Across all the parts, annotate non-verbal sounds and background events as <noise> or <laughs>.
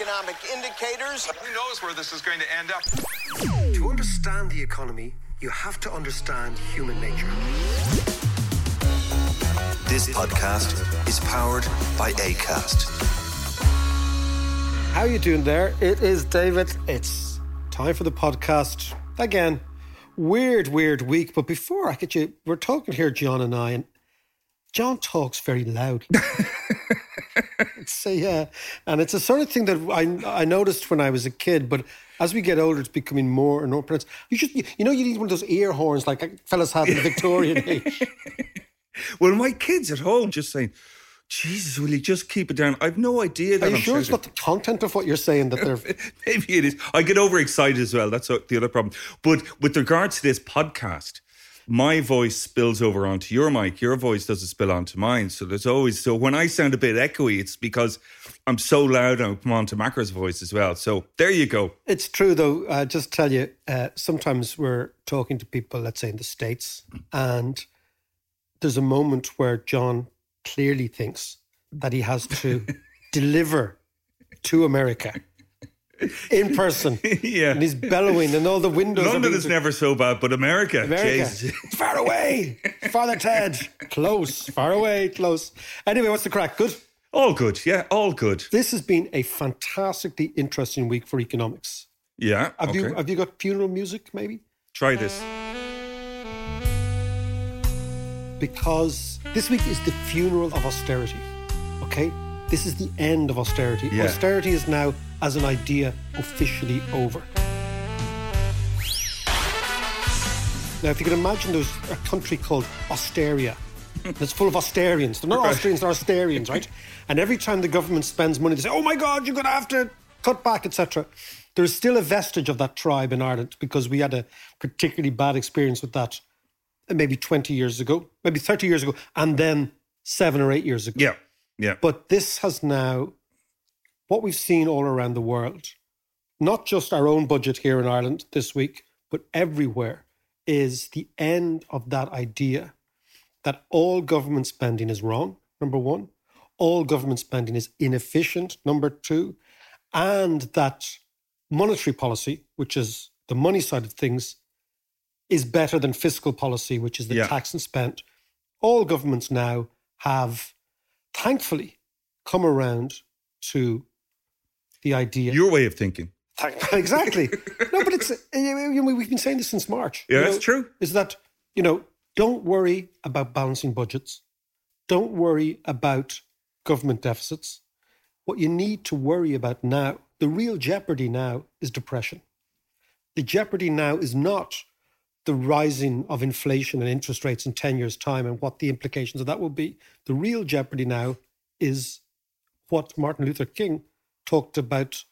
Economic indicators. Who knows where this is going to end up? To understand the economy, you have to understand human nature. This podcast is powered by ACAST. How you doing there? It is David. It's time for the podcast. Again, weird, weird week. But before I get you, we're talking here, John and I, and John talks very loudly. <laughs> so yeah, and it's a sort of thing that I I noticed when I was a kid, but as we get older, it's becoming more and more pronounced. You should, you, you know, you need one of those ear horns like fellas had in the Victorian <laughs> age. Well, my kids at home just saying, Jesus, will you just keep it down? I've no idea that Are you I'm sure it's not the content of what you're saying that they're? <laughs> Maybe it is. I get overexcited as well. That's the other problem. But with regard to this podcast, my voice spills over onto your mic. Your voice doesn't spill onto mine. So there's always so when I sound a bit echoey, it's because I'm so loud and I come onto Macro's voice as well. So there you go. It's true though. Uh, just tell you, uh, sometimes we're talking to people, let's say in the states, and there's a moment where John clearly thinks that he has to <laughs> deliver to America in person. <laughs> yeah. And he's bellowing, and all the windows. are London is never so bad, but America, America. Far away, <laughs> Father Ted. Close, far away, close. Anyway, what's the crack? Good. all good. Yeah, all good. This has been a fantastically interesting week for economics. Yeah. Have okay. you have you got funeral music? Maybe Try this. because this week is the funeral of austerity. Okay, this is the end of austerity. Yeah. Austerity is now, as an idea, officially over. Now, if you can imagine, there's a country called Austeria. It's full of Austerians. They're not Austrians, they're Austerians, right? <laughs> And every time the government spends money, they say, "Oh my God, you're going to have to cut back, etc." There's still a vestige of that tribe in Ireland because we had a particularly bad experience with that maybe 20 years ago, maybe 30 years ago, and then seven or eight years ago. Yeah. Yeah. But this has now, what we've seen all around the world, not just our own budget here in Ireland this week, but everywhere, is the end of that idea that all government spending is wrong, number one, all government spending is inefficient, number two, and that monetary policy, which is the money side of things, is better than fiscal policy, which is the Yeah. tax and spent. All governments now have, thankfully, come around to the idea. Your way of thinking. Exactly. no, but it's <laughs> you know, we've been saying this since March. Yeah, you that's true. Is that you know don't worry about balancing budgets, don't worry about government deficits. What you need to worry about now, the real jeopardy now, is depression. The jeopardy now is not the rising of inflation and interest rates in 10 years' time and what the implications of that will be. The real jeopardy now is what Martin Luther King talked about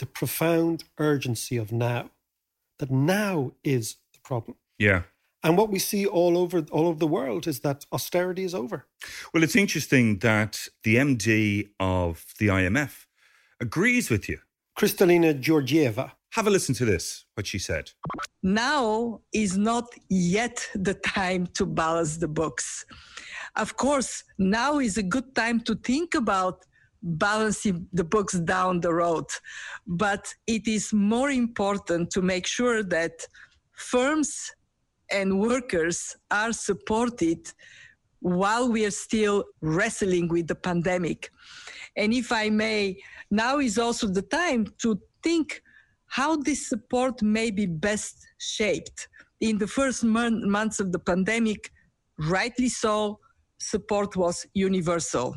the profound urgency of now, that now is the problem. Yeah. And what we see all over all over the world is that austerity is over. Well, it's interesting that the MD of the IMF agrees with you. Kristalina Georgieva. Have a listen to this, what she said. now is not yet the time to balance the books. Of course, now is a good time to think about balancing the books down the road, but it is more important to make sure that firms and workers are supported while we are still wrestling with the pandemic. And if I may, now is also the time to think how this support may be best shaped. In the first mon- months of the pandemic, rightly so, support was universal.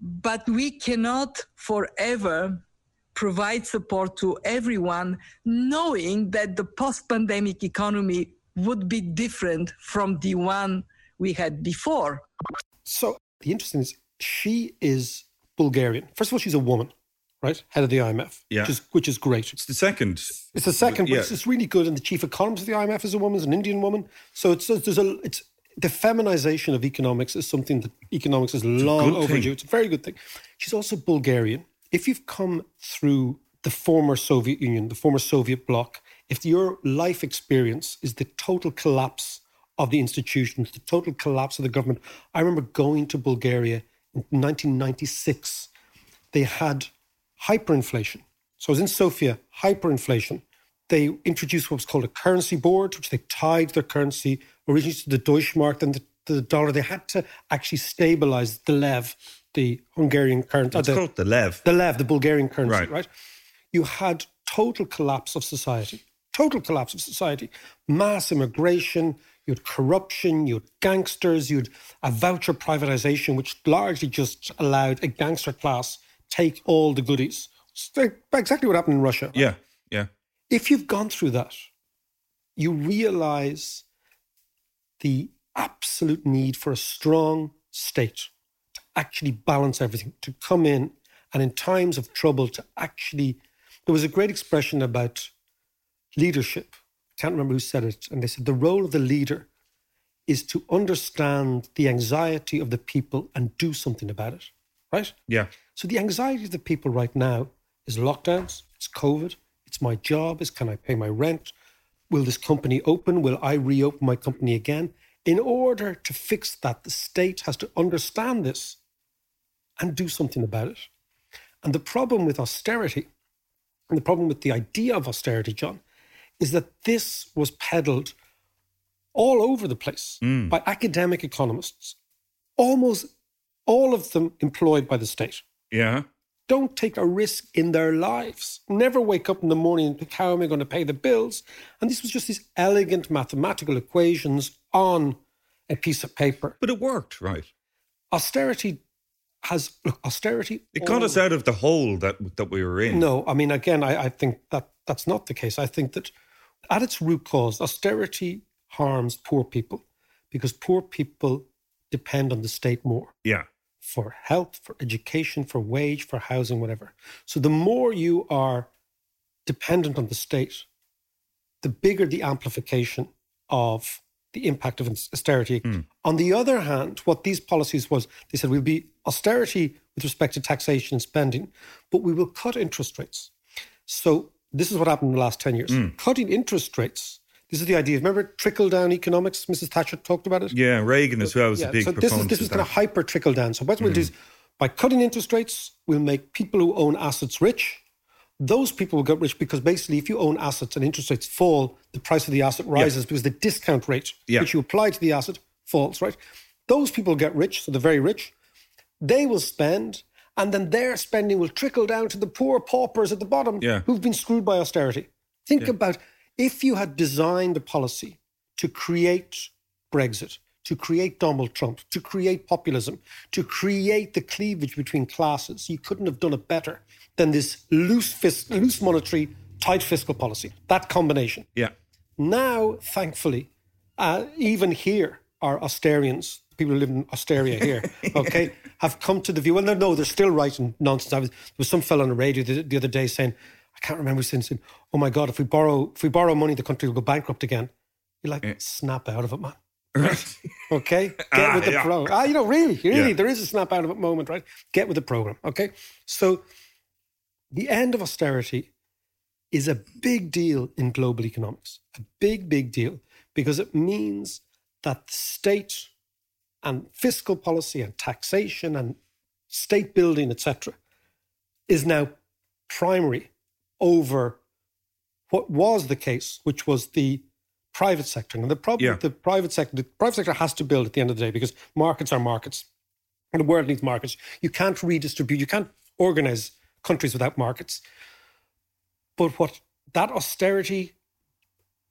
But we cannot forever provide support to everyone, knowing that the post pandemic economy would be different from the one we had before. So the interesting is she is Bulgarian. First of all, she's a woman, right? Head of the IMF, Yeah. which is which is great. It's the second. It's the second, Yeah. it's really good. And the chief economist of the IMF is a woman, is an Indian woman. So it's there's a it's the feminization of economics is something that economics is long overdue. thing. It's a very good thing. She's also Bulgarian. If you've come through the former Soviet Union, the former Soviet bloc, if your life experience is the total collapse of the institutions, the total collapse of the government. I remember going to Bulgaria in 1996. They had hyperinflation. So I was in Sofia, hyperinflation. They introduced what was called a currency board, which they tied their currency originally to the Deutschmark, then the, the dollar. They had to actually stabilize the lev, the Hungarian currency. It's uh, the, called the Lev. the lev, the Bulgarian currency, Right. right. You had total collapse of society, total collapse of society, mass immigration, you had corruption, you had gangsters, you had a voucher privatization, which largely just allowed a gangster class take all the goodies. It's exactly what happened in Russia. Yeah, yeah. If you've gone through that, you realize the absolute need for a strong state to actually balance everything, to come in and in times of trouble to actually. There was a great expression about leadership. I can't remember who said it. And they said the role of the leader is to understand the anxiety of the people and do something about it, right? Yeah. So the anxiety of the people right now is lockdowns, it's COVID, it's my job, is can I pay my rent? Will this company open? Will I reopen my company again? In order to fix that, the state has to understand this and do something about it. And the problem with austerity, and the problem with the idea of austerity, John, is that this was peddled all over the place mm. by academic economists, almost all of them employed by the state Yeah. Don't take a risk in their lives. Never wake up in the morning and think, how am I going to pay the bills? And this was just these elegant mathematical equations on a piece of paper. But it worked, right? Austerity has, look, austerity. It got us out of the hole that that we were in. No, I mean, again, I, I think that that's not the case. I think that at its root cause, austerity harms poor people because poor people depend on the state more. Yeah. For health, for education, for wage, for housing, whatever. So the more you are dependent on the state, the bigger the amplification of the impact of austerity. Hmm. On the other hand, what these policies was, they said we'll be austerity with respect to taxation and spending, but we will cut interest rates. So this is what happened in the last 10 years. Hmm. Cutting interest rates. This is the idea. Remember trickle down economics? Mrs. Thatcher talked about it. Yeah, Reagan as well was a big so this is this is kind of hyper trickle down. So what we'll do is mm. by cutting interest rates, we'll make people who own assets rich. Those people will get rich because basically, if you own assets and interest rates fall, the price of the asset rises because the discount rate Yeah. which you apply to the asset falls. Right? Those people get rich, so the very rich. They will spend, and then their spending will trickle down to the poor paupers at the bottom Yeah. who've been screwed by austerity. Think about if you had designed a policy to create Brexit, to create Donald Trump, to create populism, to create the cleavage between classes, you couldn't have done it better than this loose, fis- loose monetary, tight fiscal policy. That combination. Yeah. Now, thankfully, uh, even here, our Austerians, people who live in Austeria here, <laughs> okay, have come to the view. Well, no, no, they're still writing nonsense. I was, there was some fellow on the radio the, the other day saying, I can't remember since, saying, oh my God, if we borrow, if we borrow money, the country will go bankrupt again. You're like, snap out of it, man. Right. <laughs> Okay, <laughs> get Ah, with the yeah. program. Ah, you know, really, really, Yeah. there is a snap out of it moment, right? Get with the program. Okay, so the end of austerity is a big deal in global economics. A big, big deal because it means that the state and fiscal policy and taxation and state building, etc., is now primary over what was the case, which was the private sector. And the problem Yeah. with the private sector, the private sector has to build at the end of the day because markets are markets. And the world needs markets. You can't redistribute, you can't organize countries without markets. But what that austerity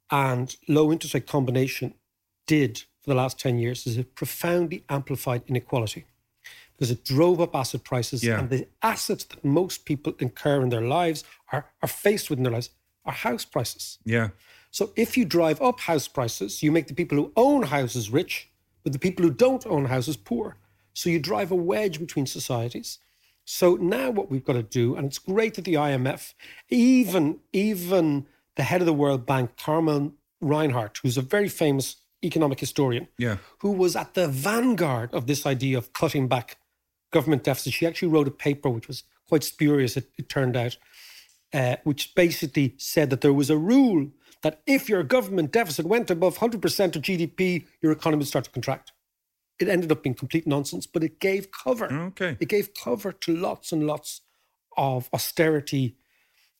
and low interest rate combination did for the last 10 years is it profoundly amplified inequality because it drove up asset prices Yeah. and the assets that most people incur in their lives are, are faced with in their lives are house prices. Yeah. So if you drive up house prices, you make the people who own houses rich, but the people who don't own houses poor. So you drive a wedge between societies. So now what we've got to do, and it's great that the IMF, even even the head of the World Bank, Carmen Reinhart, who's a very famous economic historian, Yeah. who was at the vanguard of this idea of cutting back government deficit. She actually wrote a paper which was quite spurious, it, it turned out, uh, which basically said that there was a rule that if your government deficit went above 100% of GDP, your economy would start to contract. It ended up being complete nonsense, but it gave cover. Okay. It gave cover to lots and lots of austerity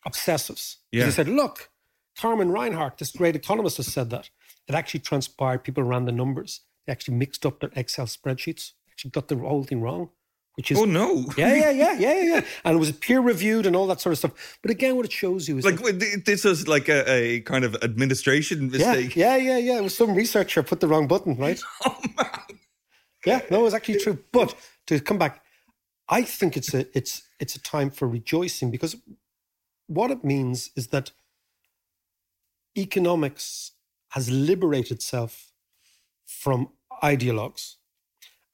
obsessives. Yeah. They said, look, Carmen Reinhart, this great economist, has said that. It actually transpired, people ran the numbers. They actually mixed up their Excel spreadsheets, actually got the whole thing wrong, which is Oh no. yeah, yeah, yeah, yeah, yeah, yeah. <laughs> And it was peer reviewed and all that sort of stuff. But again, what it shows you is Like that- this was like a, a kind of administration yeah, mistake. yeah, yeah, yeah. It was some researcher put the wrong button, right? <laughs> Oh man. Yeah, no, it was actually true. But to come back, I think it's a it's it's a time for rejoicing because what it means is that economics has liberated itself from ideologues.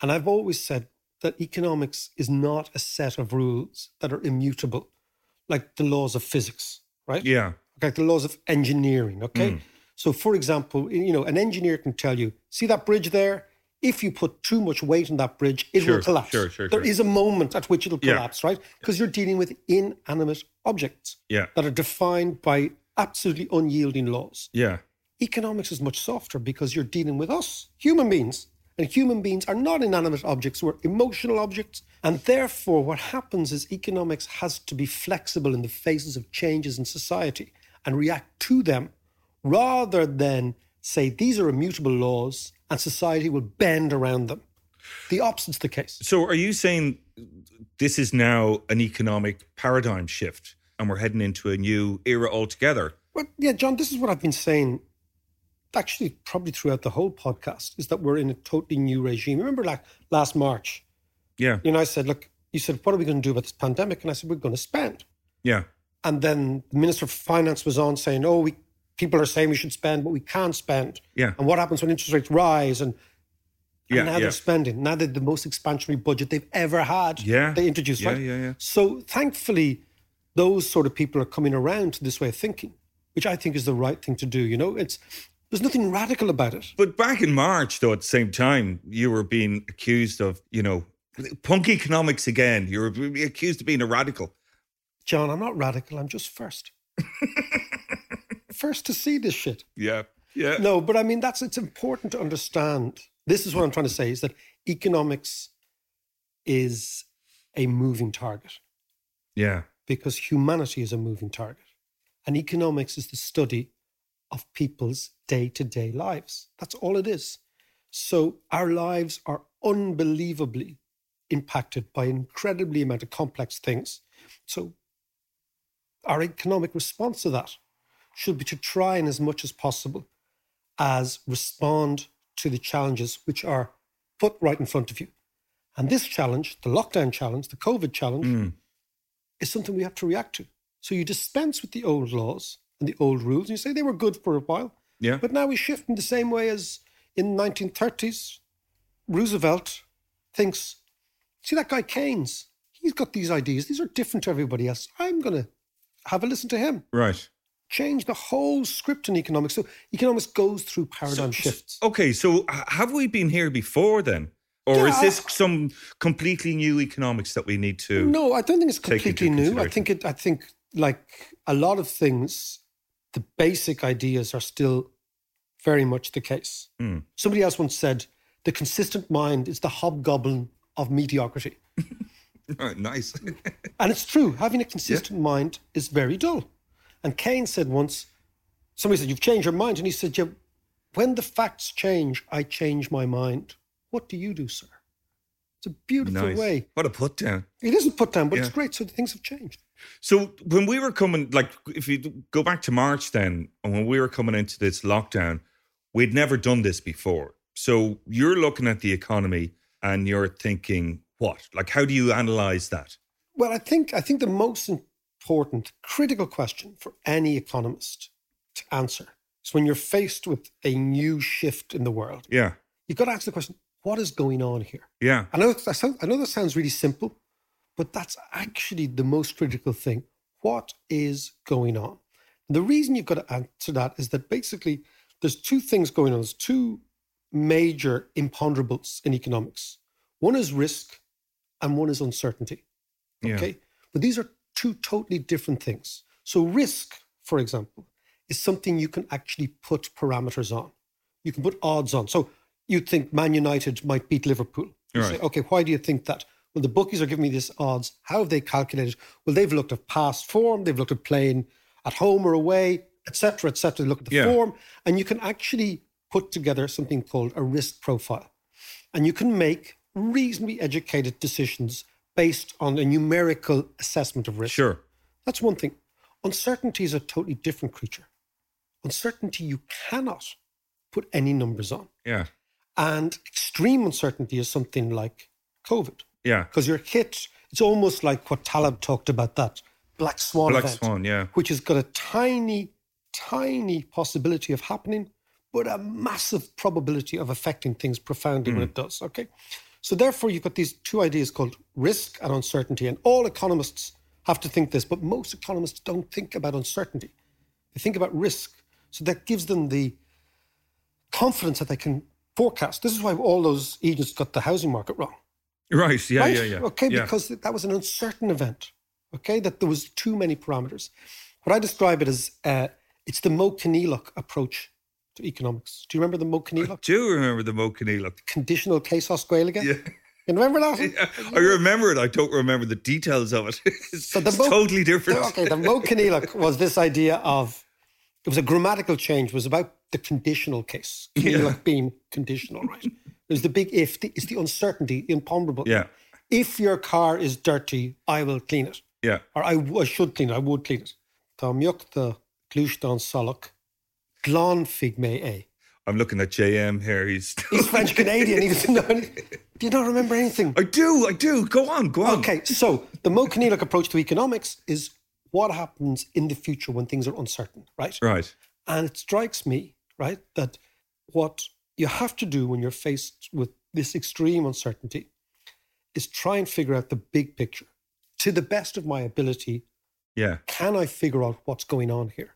And I've always said that economics is not a set of rules that are immutable, like the laws of physics, right? Yeah. like the laws of engineering. Okay. Hmm. So, for example, you know, an engineer can tell you, see that bridge there? If you put too much weight on that bridge, it Sure, will collapse. sure, sure, There is a moment at which it'll Yeah. collapse, right? Because you're dealing with inanimate objects Yeah. that are defined by absolutely unyielding laws. Yeah. Economics is much softer because you're dealing with us, human beings. And human beings are not inanimate objects, we're emotional objects. And therefore, what happens is economics has to be flexible in the faces of changes in society and react to them rather than say these are immutable laws and society will bend around them. The opposite's the case. So are you saying this is now an economic paradigm shift and we're heading into a new era altogether? Well, yeah, John, this is what I've been saying actually probably throughout the whole podcast is that we're in a totally new regime. Remember like last March, Yeah. you know, I said, look, you said, what are we going to do about this pandemic? And I said, we're going to spend. Yeah. And then the Minister of Finance was on saying, oh, we people are saying we should spend, but we can't spend. Yeah. And what happens when interest rates rise? And, and Yeah, now yeah. they're spending. Now they're the most expansionary budget they've ever had. Yeah. They introduced, Yeah, right? yeah, yeah. So thankfully, those sort of people are coming around to this way of thinking, which I think is the right thing to do. You know, it's there's nothing radical about it. But back in March, though, at the same time, you were being accused of, you know, punk economics again. You were accused of being a radical. John, I'm not radical. I'm just first. <laughs> first to see this shit. Yeah. Yeah. No, but I mean that's it's important to understand. This is what I'm trying to say is that economics is a moving target Yeah. because humanity is a moving target. And economics is the study of people's day-to-day lives. That's all it is. So our lives are unbelievably impacted by an incredibly amount of complex things. So our economic response to that should be to try and as much as possible as respond to the challenges which are put right in front of you. And this challenge, the lockdown challenge, the COVID challenge, mm. is something we have to react to. So you dispense with the old laws and the old rules, and you say they were good for a while. Yeah. But now we shift in the same way as in the 1930s. Roosevelt thinks, see that guy Keynes, he's got these ideas. These are different to everybody else. I'm going to have a listen to him. Right. Change the whole script in economics. So economics goes through paradigm shifts. Okay. So uh, have we been here before then? Or is this some completely new economics that we need to? No, I don't think it's completely new. I think it. I think like a lot of things, the basic ideas are still very much the case. Hmm. Somebody else once said, "The consistent mind is the hobgoblin of mediocrity," <laughs> Oh, nice. <laughs> and it's true. Having a consistent mind is very dull. And Keynes said once, somebody said, "You've changed your mind," and he said, "Yeah, when the facts change, I change my mind. What do you do, sir?" It's a beautiful nice. way. What a put down. It isn't put down, but it's great. So things have changed. So when we were coming, like if you go back to March then, and when we were coming into this lockdown, we'd never done this before. So you're looking at the economy and you're thinking, what? Like, how do you analyze that? Well, I think I think the most important critical question for any economist to answer is when you're faced with a new shift in the world. Yeah. You've got to ask the question, what is going on here? Yeah. I know I know that sounds really simple, but that's actually the most critical thing. What is going on? And the reason you've got to answer that is that basically there's two things going on. There's two major imponderables in economics. One is risk and one is uncertainty. Yeah. Okay. But these are two totally different things. So, risk, for example, is something you can actually put parameters on. You can put odds on. So, you think Man United might beat Liverpool. You say, Right. okay, why do you think that? Well, the bookies are giving me this odds. How have they calculated? Well, they've looked at past form, they've looked at playing at home or away, etc., etc. They look at the Yeah. form, and you can actually put together something called a risk profile. And you can make reasonably educated decisions based on a numerical assessment of risk. Sure. That's one thing. Uncertainty is a totally different creature. Uncertainty you cannot put any numbers on. Yeah. And extreme uncertainty is something like COVID, Yeah. because you're hit. It's almost like what Taleb talked about that black swan Black event, swan, yeah. which has got a tiny, tiny possibility of happening, but a massive probability of affecting things profoundly Mm. when it does. Okay. So therefore, you've got these two ideas called risk and uncertainty. And all economists have to think this, but most economists don't think about uncertainty. They think about risk. So that gives them the confidence that they can forecast. This is why all those agents got the housing market wrong. Right. Yeah. right? Yeah. Yeah. Okay, yeah. because that was an uncertain event. Okay, that there was too many parameters. What I describe it as uh, it's the Modh approach to economics. Do you remember the Modh I Coinníollach? do remember the Modh. Conditional case Osquailiga? Yeah. You remember that? Yeah, I remember it. I don't remember the details of it. <laughs> it's So the it's Mo- totally different. Okay, the Modh <laughs> was this idea of it was a grammatical change. It was about the conditional case. Coinníollach being conditional, right? There's the big if. The, it's the uncertainty, the imponderable. Yeah. If your car is dirty, I will clean it. Yeah. or I, should clean it, I would clean it. Tá miocta glúistan solach, glán fig me é. I'm looking at JM here. He's. <laughs> He's French Canadian. He doesn't know anything. Do you not remember anything? I do. I do. Go on. Go on. Okay, so the Modh approach to economics is what happens in the future when things are uncertain, right? Right. And it strikes me, right, that what you have to do when you're faced with this extreme uncertainty is try and figure out the big picture. To the best of my ability, Yeah. can I figure out what's going on here?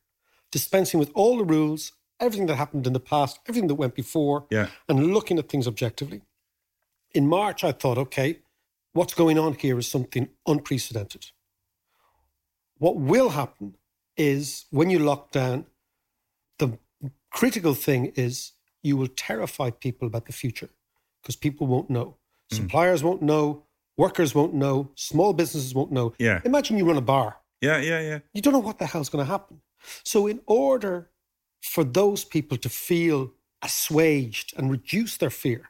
Dispensing with all the rules, everything that happened in the past, everything that went before, Yeah. and looking at things objectively. In March, I thought, okay, what's going on here is something unprecedented. What will happen is when you lock down, the critical thing is you will terrify people about the future because people won't know. Mm. Suppliers won't know, workers won't know, small businesses won't know. Yeah. Imagine you run a bar Yeah. Yeah. Yeah. you don't know what the hell's going to happen. So, in order for those people to feel assuaged and reduce their fear,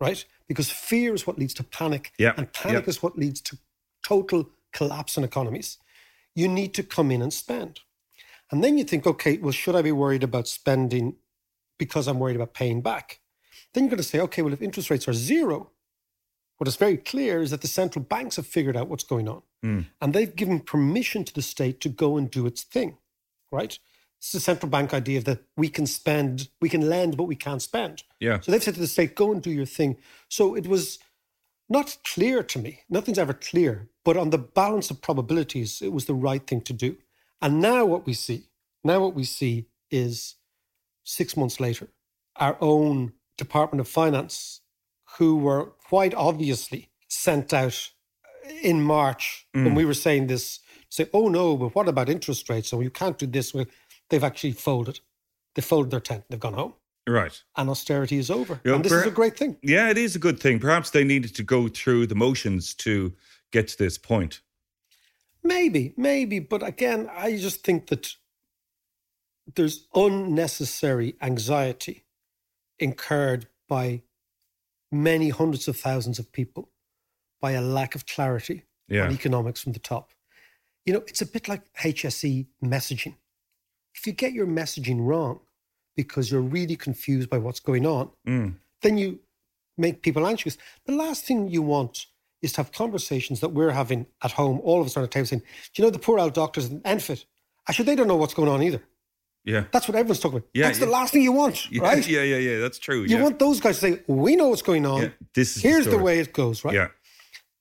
right? Because fear is what leads to panic, Yeah, and panic yeah. is what leads to total collapse in economies. You need to come in and spend. And then you think, okay, well, should I be worried about spending because I'm worried about paying back? Then you're going to say, okay, well, if interest rates are zero, what is very clear is that the central banks have figured out what's going on. Hmm. And they've given permission to the state to go and do its thing, right? It's the central bank idea that we can spend, we can lend, but we can't spend. Yeah. So they've said to the state, go and do your thing. So it was not clear to me, nothing's ever clear, but on the balance of probabilities, it was the right thing to do. And now what we see, now what we see is six months later, our own Department of Finance, who were quite obviously sent out uh, in March when mm. we were saying this, say, oh no, but what about interest rates? So you can't do this. Well, they've actually folded. They folded their tent. They've gone home. Right. And austerity is over. Yeah, and this is a great thing. Yeah, it is a good thing. Perhaps they needed to go through the motions to get to this point. Maybe, maybe. But again, I just think that there's unnecessary anxiety incurred by many hundreds of thousands of people by a lack of clarity Yeah. on economics from the top. You know, it's a bit like HSE messaging. If you get your messaging wrong because you're really confused by what's going on, Mm. then you make people anxious. The last thing you want is to have conversations that we're having at home, all of us on a table saying, Do you know the poor old doctors in NPHET? Actually, they don't know what's going on either. Yeah. That's what everyone's talking about. Yeah, That's the last thing you want, <laughs> Yeah, right? yeah, yeah, yeah. That's true. You yeah. want those guys to say, We know what's going on. Yeah, this is Here's the, story." way it goes, right? Yeah.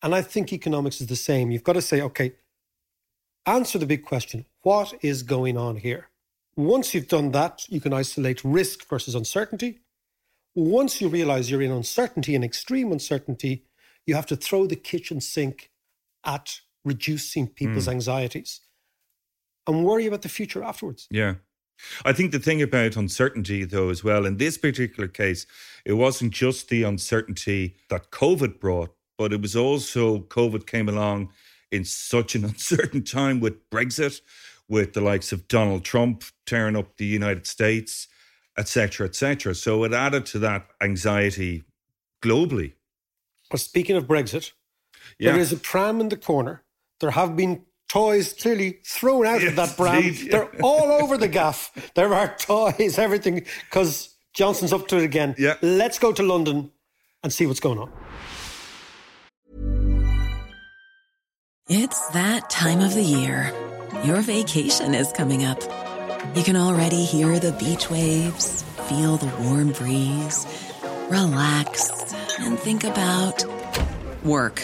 And I think economics is the same. You've got to say, okay, answer the big question what is going on here? Once you've done that, you can isolate risk versus uncertainty. Once you realize you're in uncertainty and extreme uncertainty, you have to throw the kitchen sink at reducing people's hmm. anxieties and worry about the future afterwards. Yeah. I think the thing about uncertainty, though, as well, in this particular case, it wasn't just the uncertainty that COVID brought, but it was also COVID came along in such an <laughs> uncertain time with Brexit, with the likes of Donald Trump tearing up the United States, etc., etc. So it added to that anxiety globally. But speaking of Brexit, Yeah. there is a pram in the corner. There have been toys clearly thrown out of that brand. indeed, yeah. They're all over the gaff. There are toys, everything, because Johnson's up to it again. Yeah. Let's go to London and see what's going on. It's that time of the year. Your vacation is coming up. You can already hear the beach waves, feel the warm breeze, relax, and think about work.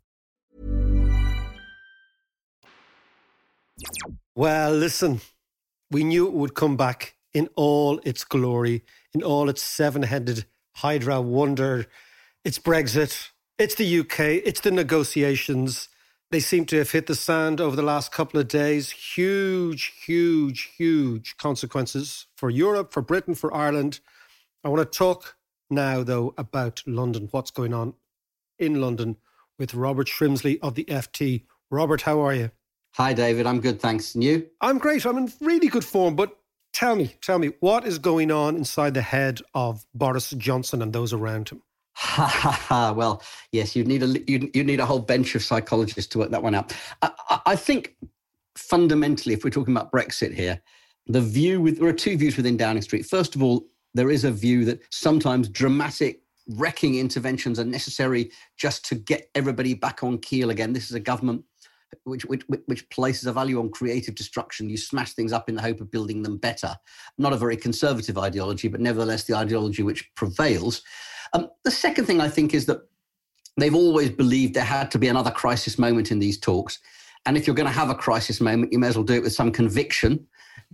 Well, listen, we knew it would come back in all its glory, in all its seven headed Hydra wonder. It's Brexit, it's the UK, it's the negotiations. They seem to have hit the sand over the last couple of days. Huge, huge, huge consequences for Europe, for Britain, for Ireland. I want to talk now, though, about London, what's going on in London with Robert Shrimsley of the FT. Robert, how are you? Hi, David. I'm good, thanks. And you? I'm great. I'm in really good form. But tell me, tell me, what is going on inside the head of Boris Johnson and those around him? Ha ha ha. Well, yes, you need a you you need a whole bench of psychologists to work that one out. I, I, I think fundamentally, if we're talking about Brexit here, the view with there are two views within Downing Street. First of all, there is a view that sometimes dramatic wrecking interventions are necessary just to get everybody back on keel again. This is a government which, which which places a value on creative destruction. You smash things up in the hope of building them better. Not a very conservative ideology, but nevertheless the ideology which prevails. Um, the second thing I think is that they've always believed there had to be another crisis moment in these talks. And if you're going to have a crisis moment, you may as well do it with some conviction.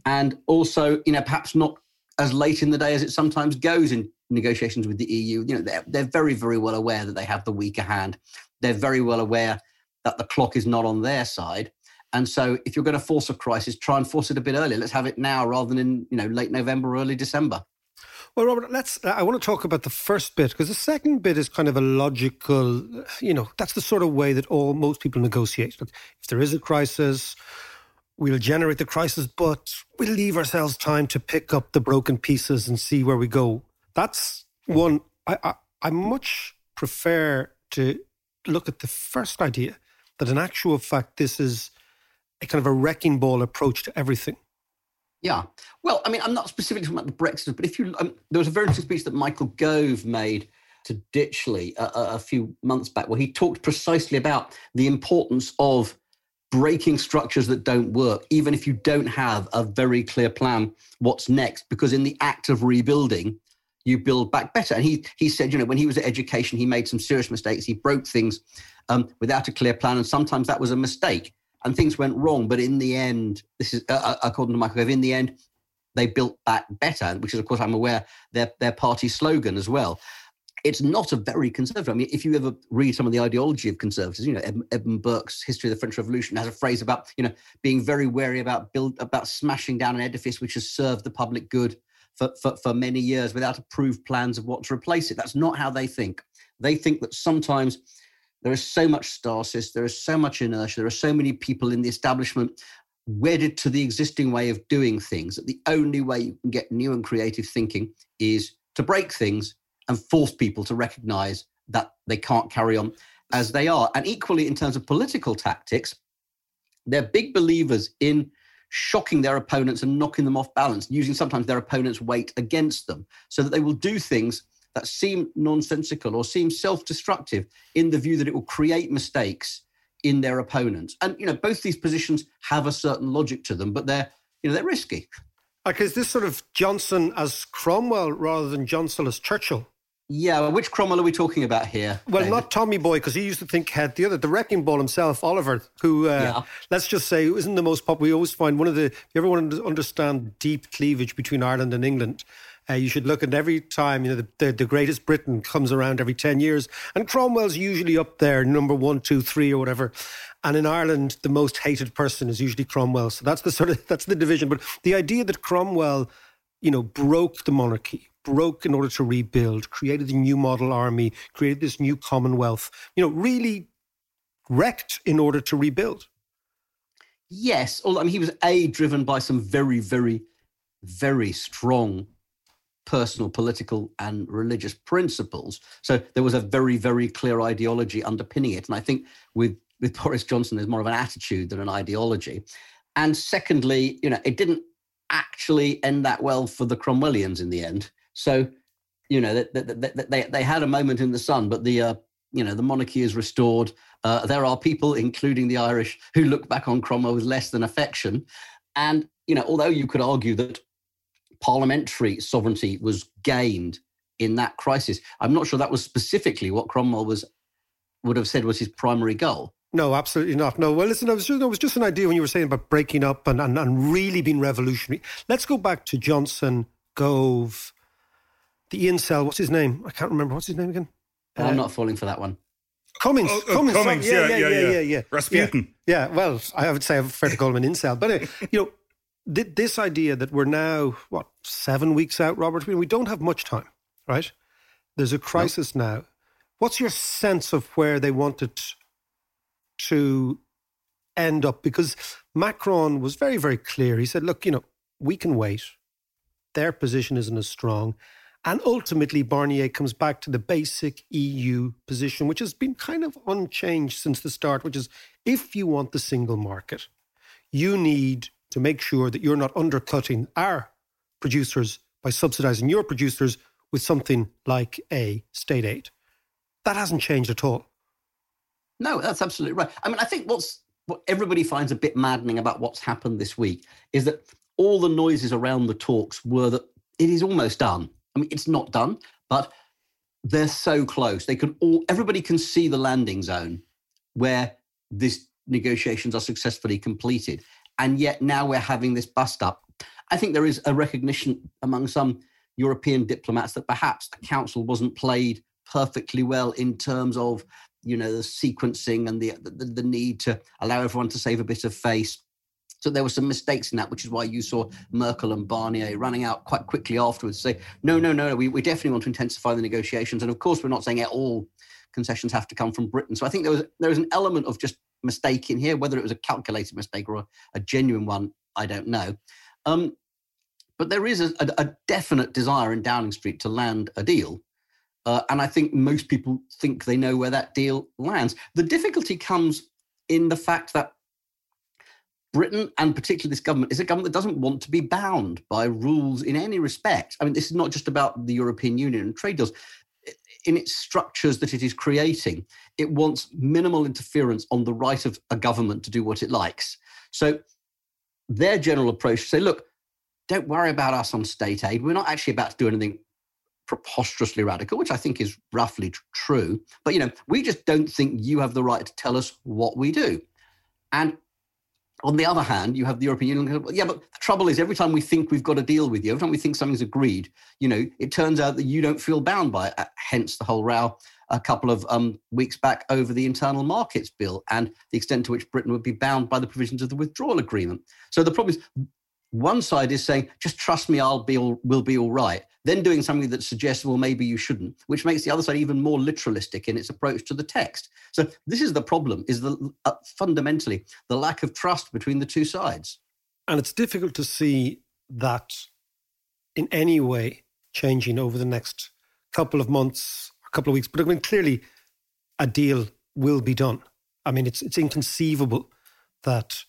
And also, you know, perhaps not as late in the day as it sometimes goes in negotiations with the EU. You know, they're, they're very, very well aware that they have the weaker hand. They're very well aware that the clock is not on their side. And so if you're going to force a crisis, try and force it a bit earlier. Let's have it now rather than in, you know, late November, early December. Well, Robert, let's. I want to talk about the first bit because the second bit is kind of a logical. You know, that's the sort of way that all most people negotiate. Look, if there is a crisis, we'll generate the crisis, but we'll leave ourselves time to pick up the broken pieces and see where we go. That's one. I I, I much prefer to look at the first idea that in actual fact this is a kind of a wrecking ball approach to everything. Yeah. Well, I mean, I'm not specifically talking about the Brexit, but if you, um, there was a very interesting speech that Michael Gove made to Ditchley a, a, few months back where he talked precisely about the importance of breaking structures that don't work, even if you don't have a very clear plan what's next, because in the act of rebuilding, you build back better. And he he said, you know, when he was at education, he made some serious mistakes. He broke things um, without a clear plan, and sometimes that was a mistake, and things went wrong. But in the end, this is uh, uh according to Michael Gove, in the end, they built back better, which is, of course, I'm aware their their party slogan as well. It's not a very conservative. I mean, if you ever read some of the ideology of conservatives, you know, Edmund Burke's History of the French Revolution has a phrase about, you know, being very wary about build about smashing down an edifice which has served the public good for, for, for many years without approved plans of what to replace it. That's not how they think. They think that sometimes there is so much stasis, there is so much inertia, there are so many people in the establishment wedded to the existing way of doing things that the only way you can get new and creative thinking is to break things and force people to recognize that they can't carry on as they are. And equally, in terms of political tactics, they're big believers in shocking their opponents and knocking them off balance, using sometimes their opponent's weight against them, so that they will do things that seem nonsensical or seem self-destructive in the view that it will create mistakes in their opponents. And you know, both these positions have a certain logic to them, but they're you know they're risky. Like, is this sort of Johnson as Cromwell rather than Johnson as Churchill? Yeah, which Cromwell are we talking about here? Well, David? not Tommy Boy, because he used to think head. The other, the wrecking ball himself, Oliver, who, uh, yeah. let's just say, isn't the most popular. We always find one of the, if you ever want to understand deep cleavage between Ireland and England, uh, you should look at every time, you know, the, the, the, greatest Britain comes around every 10 years. And Cromwell's usually up there, number one, two, three, or whatever. And in Ireland, the most hated person is usually Cromwell. So that's the sort of, <laughs> that's the division. But the idea that Cromwell, you know, broke the monarchy, broke in order to rebuild, created the new model army, created this new commonwealth, you know, really wrecked in order to rebuild. Yes, although I mean, he was a driven by some very, very, very strong personal, political, and religious principles. So there was a very, very clear ideology underpinning it. And I think with with Boris Johnson, there's more of an attitude than an ideology. And secondly, you know, it didn't actually end that well for the Cromwellians in the end. So, you know, they, they, they, they had a moment in the sun, but the, uh, you know, the monarchy is restored. Uh, there are people, including the Irish, who look back on Cromwell with less than affection. And, you know, although you could argue that parliamentary sovereignty was gained in that crisis, I'm not sure that was specifically what Cromwell was would have said was his primary goal. No, absolutely not. No. Well, listen, it was, just, it was just an idea when you were saying about breaking up and, and, and really being revolutionary. Let's go back to Johnson, Gove, the incel. What's his name? I can't remember. What's his name again? Uh, I'm not falling for that one. Cummings. Oh, oh, Cummings. Cummings. Yeah, yeah, yeah, yeah, yeah. yeah. Rasputin. Yeah, yeah. Well, I would say I prefer to call him an incel. But, uh, you know, th- this idea that we're now, what, seven weeks out, Robert? We don't have much time, right? There's a crisis no. now. What's your sense of where they wanted to end up? Because Macron was very, very clear. He said, look, you know, we can wait. Their position isn't as strong. And ultimately, Barnier comes back to the basic EU position, which has been kind of unchanged since the start, which is if you want the single market, you need to make sure that you're not undercutting our producers by subsidizing your producers with something like a state aid. That hasn't changed at all. No, that's absolutely right. I mean, I think what's what everybody finds a bit maddening about what's happened this week is that all the noises around the talks were that it is almost done. I mean, it's not done, but they're so close. They can all, everybody can see the landing zone where these negotiations are successfully completed. And yet now we're having this bust up. I think there is a recognition among some European diplomats that perhaps the council wasn't played perfectly well in terms of you know the sequencing and the, the the, need to allow everyone to save a bit of face so there were some mistakes in that, which is why you saw Merkel and Barnier running out quite quickly afterwards say, no, no, no, we, we definitely want to intensify the negotiations. And of course, we're not saying at all concessions have to come from Britain. So I think there was there was an element of just mistake in here, whether it was a calculated mistake or a, a genuine one, I don't know. Um, but there is a, a, a, definite desire in Downing Street to land a deal. Uh, and I think most people think they know where that deal lands. The difficulty comes in the fact that Britain, and particularly this government, is a government that doesn't want to be bound by rules in any respect. I mean, this is not just about the European Union and trade deals. In its structures that it is creating, it wants minimal interference on the right of a government to do what it likes. So, their general approach is say, look, don't worry about us on state aid. We're not actually about to do anything preposterously radical, which I think is roughly tr- true. But you know, we just don't think you have the right to tell us what we do. And on the other hand, you have the European Union. Yeah, but the trouble is, every time we think we've got a deal with you, every time we think something's agreed, you know, it turns out that you don't feel bound by it. Uh, hence the whole row a couple of um, weeks back over the internal markets bill and the extent to which Britain would be bound by the provisions of the withdrawal agreement. So the problem is, one side is saying, "Just trust me, I'll be all, will be all right." Then doing something that suggests, "Well, maybe you shouldn't," which makes the other side even more literalistic in its approach to the text. So this is the problem: is the uh, fundamentally the lack of trust between the two sides. And it's difficult to see that in any way changing over the next couple of months, a couple of weeks. But I mean, clearly, a deal will be done. I mean, it's it's inconceivable that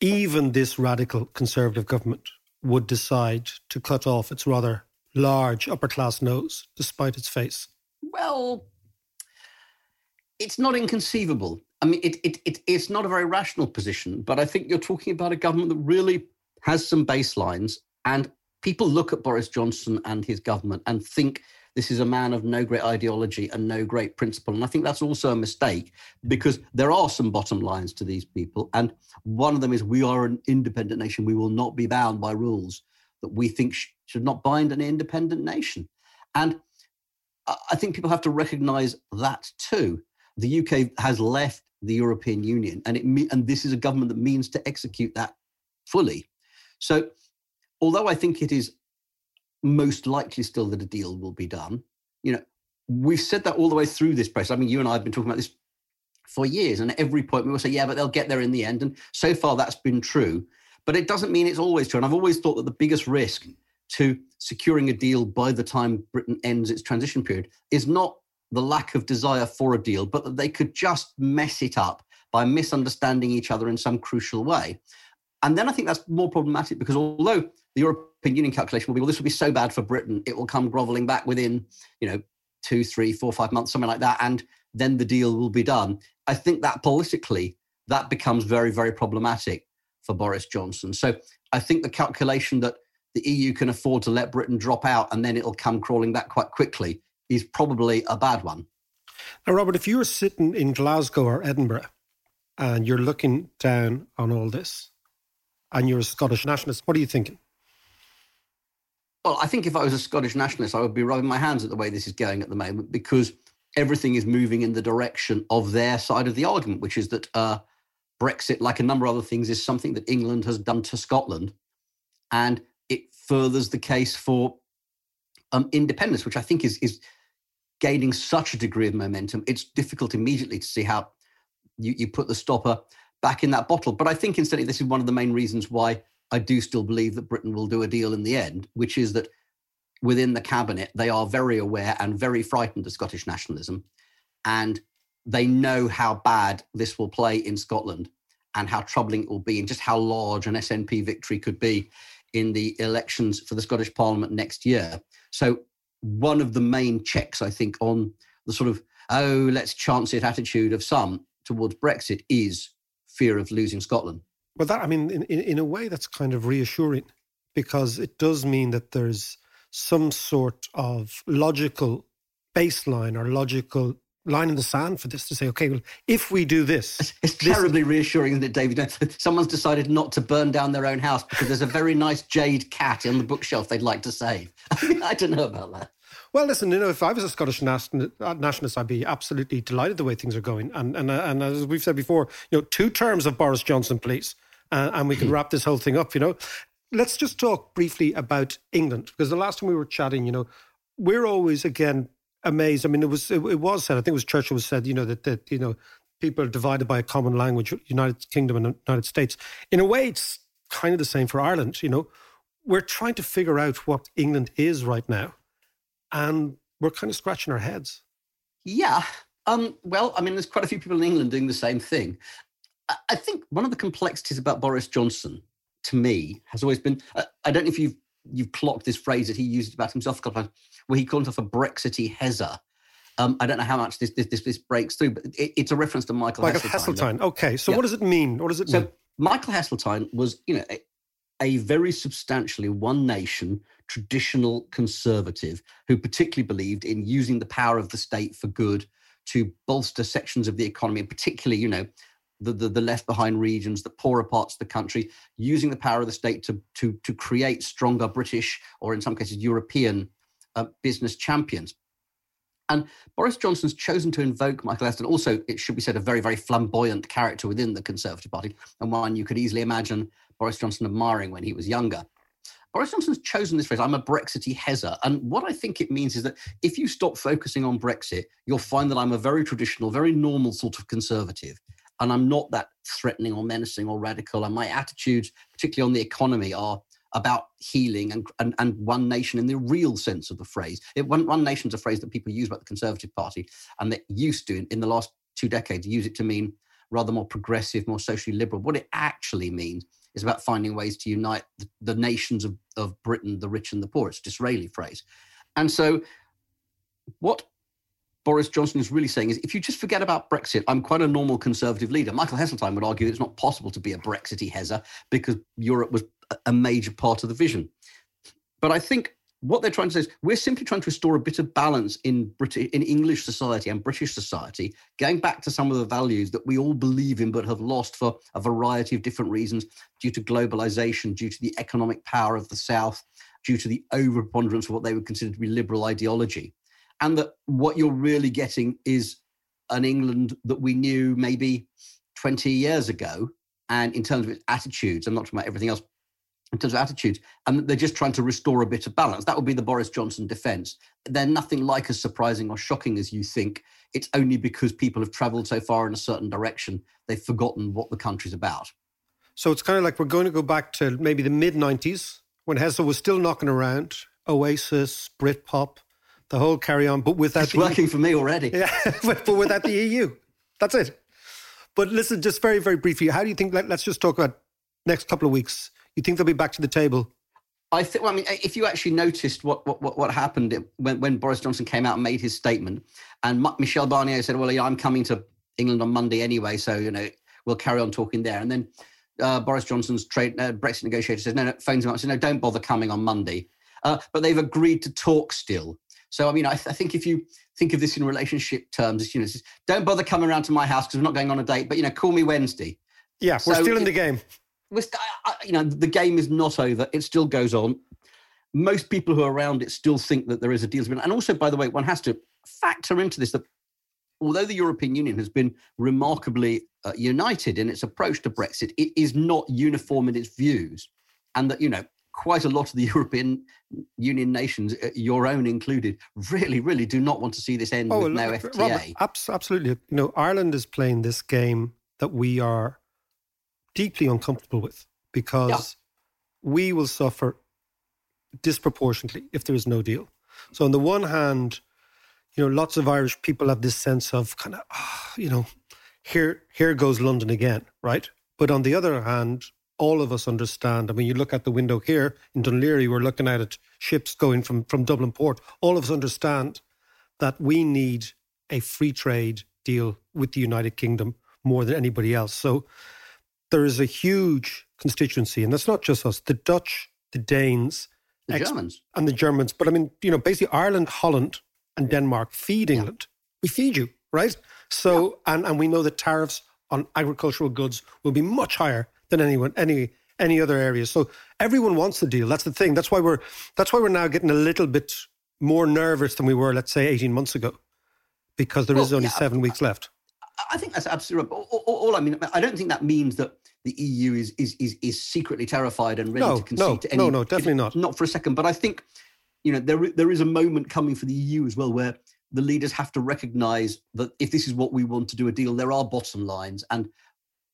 even this radical conservative government would decide to cut off its rather large upper class nose despite its face? Well, it's not inconceivable. I mean, it, it, it, it's not a very rational position, but I think you're talking about a government that really has some baselines. And people look at Boris Johnson and his government and think this is a man of no great ideology and no great principle. And I think that's also a mistake because there are some bottom lines to these people. And one of them is we are an independent nation. We will not be bound by rules that we think sh- should not bind an independent nation. And I think people have to recognize that too. The UK has left the European Union, and it and this is a government that means to execute that fully. So, although I think it is most likely still that a deal will be done. You know, we've said that all the way through this process. I mean, you and I have been talking about this for years, and at every point we will say, yeah, but they'll get there in the end. And so far that's been true. But it doesn't mean it's always true. And I've always thought that the biggest risk to securing a deal by the time Britain ends its transition period is not the lack of desire for a deal, but that they could just mess it up by misunderstanding each other in some crucial way. And then I think that's more problematic because although the European Union calculation will be, well, this will be so bad for Britain, it will come groveling back within, you know, two, three, four, five months, something like that, and then the deal will be done. I think that politically, that becomes very, very problematic for Boris Johnson. So I think the calculation that the EU can afford to let Britain drop out and then it'll come crawling back quite quickly is probably a bad one. Now, Robert, if you were sitting in Glasgow or Edinburgh and you're looking down on all this, and you're a Scottish nationalist. What are you thinking? Well, I think if I was a Scottish nationalist, I would be rubbing my hands at the way this is going at the moment because everything is moving in the direction of their side of the argument, which is that uh, Brexit, like a number of other things, is something that England has done to Scotland. And it furthers the case for um, independence, which I think is, is gaining such a degree of momentum. It's difficult immediately to see how you, you put the stopper back in that bottle. But I think instead, this is one of the main reasons why I do still believe that Britain will do a deal in the end, which is that within the cabinet, they are very aware and very frightened of Scottish nationalism. And they know how bad this will play in Scotland and how troubling it will be and just how large an SNP victory could be in the elections for the Scottish Parliament next year. So, one of the main checks, I think, on the sort of, oh, let's chance it attitude of some towards Brexit is fear of losing Scotland. Well, that I mean, in, in, in a way, that's kind of reassuring because it does mean that there's some sort of logical baseline or logical line in the sand for this to say, okay, well, if we do this. It's, it's terribly reassuring, isn't it, David? <laughs> Someone's decided not to burn down their own house because there's a very nice jade cat on the bookshelf they'd like to save. <laughs> I, mean, I don't know about that. Well, listen, you know, if I was a Scottish uh, nationalist, I'd be absolutely delighted the way things are going. And and uh, and as we've said before, you know, two terms of Boris Johnson, please, uh, and we can wrap this whole thing up. You know, let's just talk briefly about England because the last time we were chatting, you know, we're always again amazed. I mean, it was it, it was said. I think it was Churchill was said. You know that that you know people are divided by a common language, United Kingdom and United States. In a way, it's kind of the same for Ireland. You know, we're trying to figure out what England is right now and we're kind of scratching our heads. Yeah. Um, well, I mean, there's quite a few people in England doing the same thing. I think one of the complexities about Boris Johnson, to me, has always been. I don't know if you've you've clocked this phrase that he used about himself a couple of times, where he called himself a Brexity Hezza. Um, I don't know how much this this this, this breaks through, but it, it's a reference to Michael, Michael Heseltine. Heseltine. Okay, so yeah. what does it mean? What does it so mean? Michael Heseltine was, you know, a, a very substantially one nation traditional conservative who particularly believed in using the power of the state for good to bolster sections of the economy, and particularly, you know, the, the, the, left behind regions, the poorer parts of the country, using the power of the state to, to, to create stronger British or in some cases European uh, business champions. And Boris Johnson's chosen to invoke Michael Aston, also, it should be said, a very, very flamboyant character within the Conservative Party, and one you could easily imagine Boris Johnson admiring when he was younger. Boris Johnson's chosen this phrase, I'm a Brexity Hezza. And what I think it means is that if you stop focusing on Brexit, you'll find that I'm a very traditional, very normal sort of conservative. And I'm not that threatening or menacing or radical. And my attitudes, particularly on the economy, are about healing and, and, and one nation in the real sense of the phrase. It, one, one nation is a phrase that people use about the Conservative Party and that used to, in, in the last two decades, use it to mean rather more progressive, more socially liberal. What it actually means is about finding ways to unite the, the nations of, of Britain, the rich and the poor. It's Disraeli phrase. And so what Boris Johnson is really saying is if you just forget about Brexit, I'm quite a normal conservative leader. Michael Heseltine would argue that it's not possible to be a Brexity Hezza because Europe was a major part of the vision. But I think what they're trying to say is we're simply trying to restore a bit of balance in British, in English society and British society, going back to some of the values that we all believe in but have lost for a variety of different reasons, due to globalization, due to the economic power of the South, due to the overpreponderance of what they would consider to be liberal ideology, and that what you're really getting is an England that we knew maybe 20 years ago, and in terms of its attitudes, I'm not talking about everything else, in terms of attitudes, and they're just trying to restore a bit of balance. That would be the Boris Johnson defence. They're nothing like as surprising or shocking as you think. It's only because people have travelled so far in a certain direction, they've forgotten what the country's about. So it's kind of like we're going to go back to maybe the mid 90s when Hezza was still knocking around Oasis, Britpop, the whole carry on, but without it's working for me already. <laughs> Yeah, but, without the EU. That's it. But listen, just very, very briefly, how do you think? Let, let's just talk about next couple of weeks you think they'll be back to the table? I think. Well, I mean, if you actually noticed what what what happened when when Boris Johnson came out and made his statement, and Michel Barnier said, "Well, yeah, I'm coming to England on Monday anyway, so you know we'll carry on talking there." And then uh, Boris Johnson's trade uh, Brexit negotiator says, "No, no, phones him up, says, no, don't bother coming on Monday." Uh, but they've agreed to talk still. So I mean, I, th- I, think if you think of this in relationship terms, you know, don't bother coming around to my house because we're not going on a date. But you know, call me Wednesday. Yeah, we're still in the game you know, the game is not over. It still goes on. Most people who are around it still think that there is a deal And also, by the way, one has to factor into this that although the European Union has been remarkably uh, united in its approach to Brexit, it is not uniform in its views. And that, you know, quite a lot of the <laughs> European Union nations, uh, your own included, really, really do not want to see this end oh, with no FTA. Robert, absolutely. You know, Ireland is playing this game that we are deeply uncomfortable with because yeah. we will suffer disproportionately if there is no deal. So, on the one hand, you know, lots of Irish people have this sense of kind of, oh, you know, here here goes London again, right? But on the other hand, all of us understand. I mean, you look at the window here in Laoghaire, we're looking at it, ships going from, from Dublin port. All of us understand that we need a free trade deal with the United Kingdom more than anybody else. So there is a huge constituency, and that's not just us, the Dutch, the Danes, the ex- Germans. And the Germans. But I mean, you know, basically Ireland, Holland, and Denmark feed England. Yeah. We feed you, right? So, yeah. and, and we know that tariffs on agricultural goods will be much higher than anyone, any any other areas. So everyone wants the deal. That's the thing. That's why we're that's why we're now getting a little bit more nervous than we were, let's say, 18 months ago, because there well, is only yeah, seven weeks left. I think that's absolutely right. All, all, I mean, I don't think that means that the EU is is is, is secretly terrified and ready no, to concede no, to any. No, no, definitely not. Not for a second. But I think, you know, there there is a moment coming for the EU as well where the leaders have to recognise that if this is what we want to do a deal, there are bottom lines, and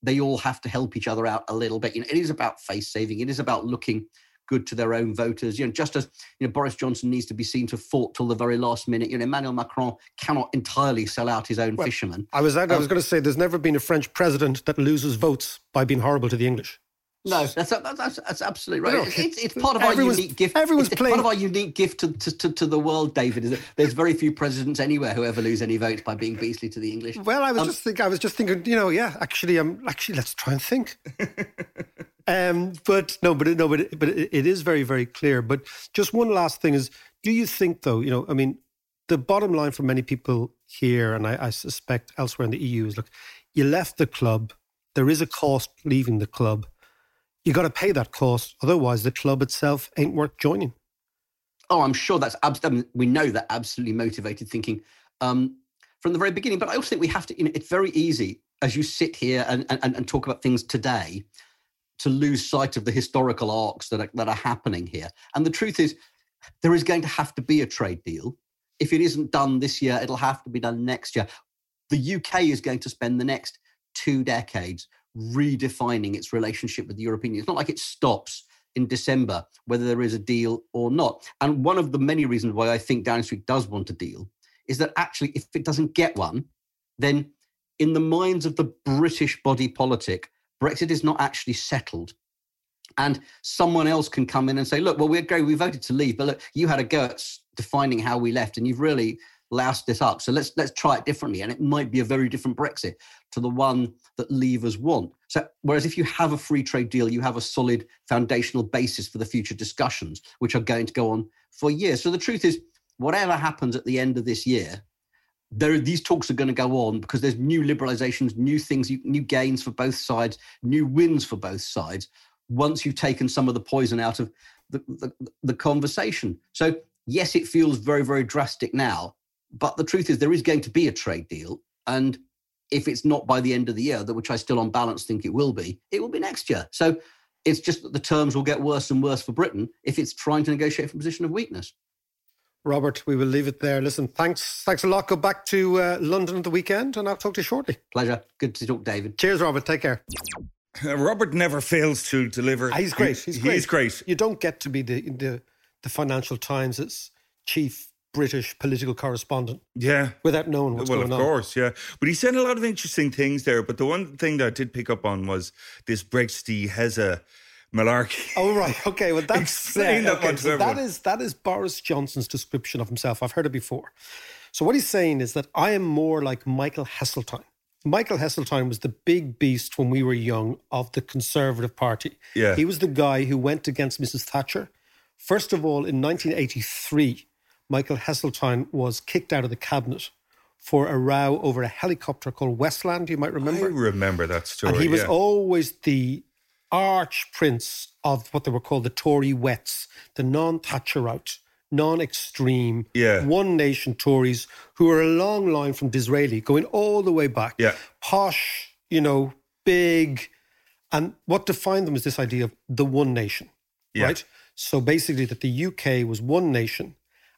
they all have to help each other out a little bit. You know, it is about face saving. It is about looking good to their own voters. You know, just as you know, Boris Johnson needs to be seen to have fought till the very last minute. You know, Emmanuel Macron cannot entirely sell out his own Well, fishermen. I was I was Um, going to say there's never been a French president that loses votes by being horrible to the English. No, that's that's, that's, absolutely right. no, it's, it's part of our unique gift. everyone's it's, playing- part of our unique gift to, to, to, to the world, David. Is that there's very few presidents anywhere who ever lose any votes by being beastly to the English. Well, I was Um, just think I was just thinking, you know, yeah, actually, um, actually, let's try and think. <laughs> um, but no, but no, but it, but it, it is very, very clear. But just one last thing is, do you think though, you know, I mean, the bottom line for many people here, and I, I suspect elsewhere in the EU, is look, you left the club. There is a cost leaving the club. You got to pay that cost, otherwise the club itself ain't worth joining. Oh, I'm sure that's absolutely. We know that absolutely motivated thinking um, from the very beginning. But I also think we have to. You know, it's very easy as you sit here and, and, and talk about things today to lose sight of the historical arcs that are, that are happening here. And the truth is, there is going to have to be a trade deal. If it isn't done this year, it'll have to be done next year. The UK is going to spend the next two decades redefining its relationship with the European Union. It's not like it stops in December, whether there is a deal or not. And one of the many reasons why I think Downing Street does want a deal is that actually, if it doesn't get one, then in the minds of the British body politic, Brexit is not actually settled. And someone else can come in and say, look, well, we're agree, we voted to leave, but look, you had a go at defining how we left, and you've really loused it up. So let's let's try it differently. And it might be a very different Brexit to the one that leavers want. So whereas if you have a free trade deal, you have a solid foundational basis for the future discussions, which are going to go on for years. So the truth is, whatever happens at the end of this year, there are, these talks are going to go on because there's new liberalizations, new things, new gains for both sides, new wins for both sides. Once you've taken some of the poison out of the, the, the conversation. So yes, it feels very, very drastic now, but the truth is there is going to be a trade deal. And if it's not by the end of the year, that which I still on balance think it will be, it will be next year. So it's just that the terms will get worse and worse for Britain if it's trying to negotiate from a position of weakness. Robert, we will leave it there. Listen, thanks, thanks a lot. Go back to uh, London at the weekend, and I'll talk to you shortly. Pleasure. Good to talk, David. Cheers, Robert. Take care. Uh, Robert never fails to deliver. Ah, He's great. He- He's great. He's great. You don't get to be the the, the Financial Times' chief British political correspondent Yeah. without knowing what's well, going of course, yeah. But he said a lot of interesting things there. But the one thing that I did pick up on was this Brexit Hezza malarkey. <laughs> Oh right, okay. Well, that's <laughs> Explain that okay, one to so that is that is Boris Johnson's description of himself. I've heard it before. So what he's saying is that I am more like Michael Heseltine. Michael Heseltine was the big beast when we were young of the Conservative Party. Yeah. he was the guy who went against Mrs. Thatcher. First of all, in 1983, Michael Heseltine was kicked out of the cabinet for a row over a helicopter called Westland. You might remember. I remember that story. And he was yeah. always the arch prince of what they were called the Tory wets, the non Thatcherite, non extreme, Yeah. one nation Tories who are a long line from Disraeli, going all the way back. Yeah. Posh, you know, big. And what defined them is this idea of the one nation, Yeah. right? So basically, that the UK was one nation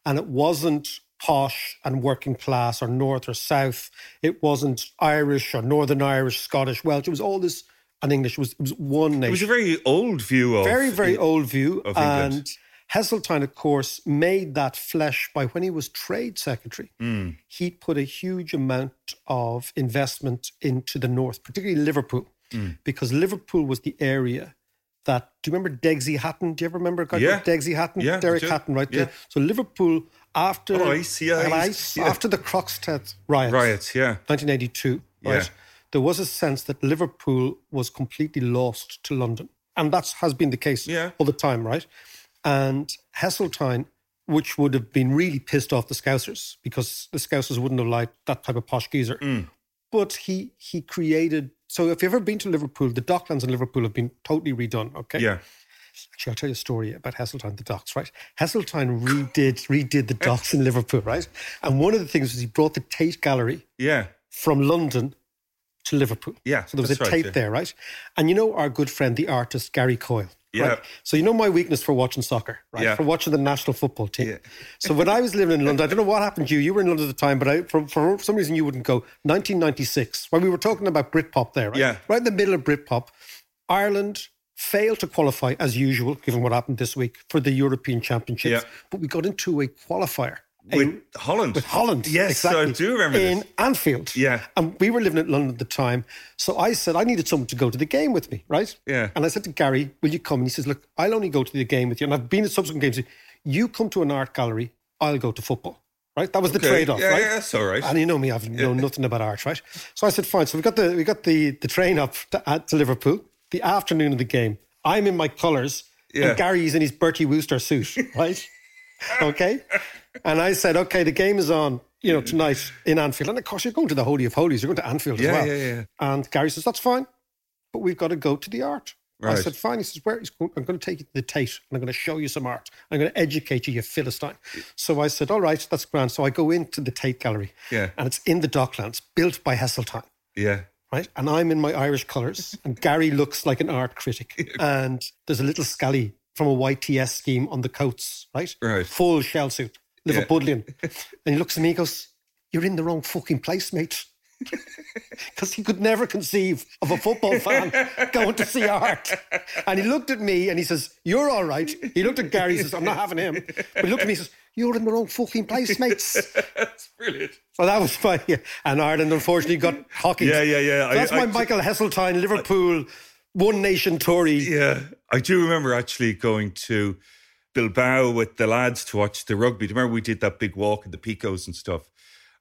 and it wasn't posh and working class or north or south. It wasn't Irish or Northern Irish, Scottish, Welsh. It was all this, and English. It was, it was one nation. It was a very old view of very, very old view. And Heseltine, of course, made that flesh by when he was trade secretary. Mm. He put a huge amount of investment into the north, particularly Liverpool, Mm. because Liverpool was the area that. Do you remember Degsy Hatton? Do you ever remember a Yeah. Degsy Hatton? Yeah, Derek. Hatton, right Yeah. there. So Liverpool after Oh, ice, yeah, ice, ice, yeah. after the Toxteth riots, Riots, yeah. 1982, right? Yeah. There was a sense that Liverpool was completely lost to London. And that has been the case Yeah. all the time, right? And Heseltine, which would have been really pissed off the Scousers because the Scousers wouldn't have liked that type of posh geezer. Mm. But he he created. So if you've ever been to Liverpool, the Docklands in Liverpool have been totally redone. Okay. Yeah. Actually, I'll tell you a story about Heseltine, the docks, right? Heseltine redid redid the docks in Liverpool, right? And one of the things was he brought the Tate Gallery Yeah. from London to Liverpool. Yeah, So there was a right, Tate yeah. there, right? And you know our good friend, the artist Gary Coyle. Yeah. Right? So you know my weakness for watching soccer, right? Yeah. For watching the national football team. Yeah. so when I was living in London, I don't know what happened to you. You were in London at the time, but I, for, for some reason you wouldn't go. 1996, when we were talking about Britpop there, right? Yeah. Right in the middle of Britpop, Ireland failed to qualify as usual, given what happened this week for the European Championships. Yeah. But we got into a qualifier. With Holland. with Holland. Yes, exactly, I do remember In this. Anfield. Yeah. And we were living in London at the time. So I said, I needed someone to go to the game with me, right? Yeah. And I said to Gary, Will you come? And he says, Look, I'll only go to the game with you. And I've been at subsequent games. You come to an art gallery, I'll go to football. Right? That was the trade off, Yeah, right? yeah, that's all right. And you know me, I've known nothing about art, right? So I said, Fine. So we got the we got the the train up to, uh, to Liverpool, the afternoon of the game. I'm in my colours, Yeah. and Gary's in his Bertie Wooster suit, <laughs> right? Okay. And I said, okay, the game is on, you know, tonight in Anfield. And of course, you're going to the Holy of Holies. You're going to Anfield Yeah, as well. yeah, yeah. And Gary says, that's fine, but we've got to go to the art. I said, fine. He says, where? He's going, I'm going to take you to the Tate and I'm going to show you some art. I'm going to educate you, you Philistine. So I said, all right, that's grand. So I go into the Tate Gallery. Yeah. And it's in the Docklands, built by Heseltine Yeah. right? And I'm in my Irish colours, and Gary looks like an art critic. <laughs> And there's a little scally from a YTS scheme on the coats, right? Right. Full shell suit, Yeah. Liverpudlian. <laughs> and he looks at me and goes, You're in the wrong fucking place, mate. <laughs> Because he could never conceive of a football fan <laughs> going to see art. And he looked at me and he says, You're all right. He looked at Gary and says, I'm not having him. But he looked at me and says, You're in the wrong fucking place, mates. That's brilliant. So that was my and Ireland unfortunately got hockey. Yeah, yeah, yeah. So that's I- my I- Michael Heseltine, Liverpool, One Nation Tory. Yeah, I do remember actually going to Bilbao with the lads to watch the rugby. Do you remember we did that big walk in the Picos and stuff?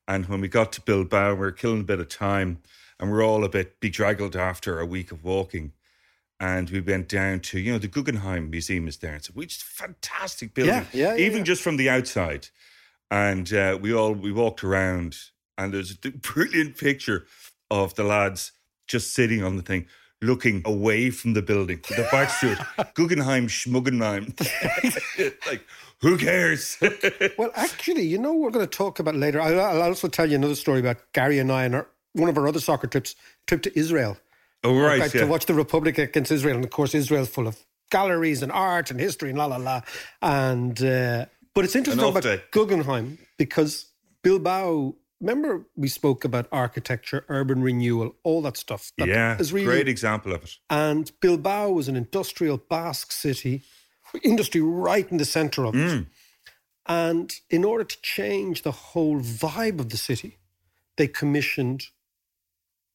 And when we got to Bilbao, we were killing a bit of time and we are all a bit bedraggled after a week of walking. And we went down to, you know, the Guggenheim Museum is there. It's a which is fantastic building. Yeah, yeah, yeah, Even yeah. just from the outside. And uh, we all we walked around and there's a <laughs> brilliant picture of the lads just sitting on the thing, looking away from the building The backs to it. Guggenheim Schmuggenheim. <laughs> like, who cares? <laughs> Well, actually, you know, we're going to talk about later. I'll, I'll also tell you another story about Gary and I and our, one of our other soccer trips, trip to Israel. oh, right. Okay, yeah. To watch the Republic against Israel. And of course, Israel's full of galleries and art and history and la la la. And, uh, but it's interesting about day. Guggenheim because Bilbao, remember we spoke about architecture, urban renewal, all that stuff. That yeah, is really great example of it. And Bilbao was an industrial Basque city, industry right in the center of it. Mm. And in order to change the whole vibe of the city, they commissioned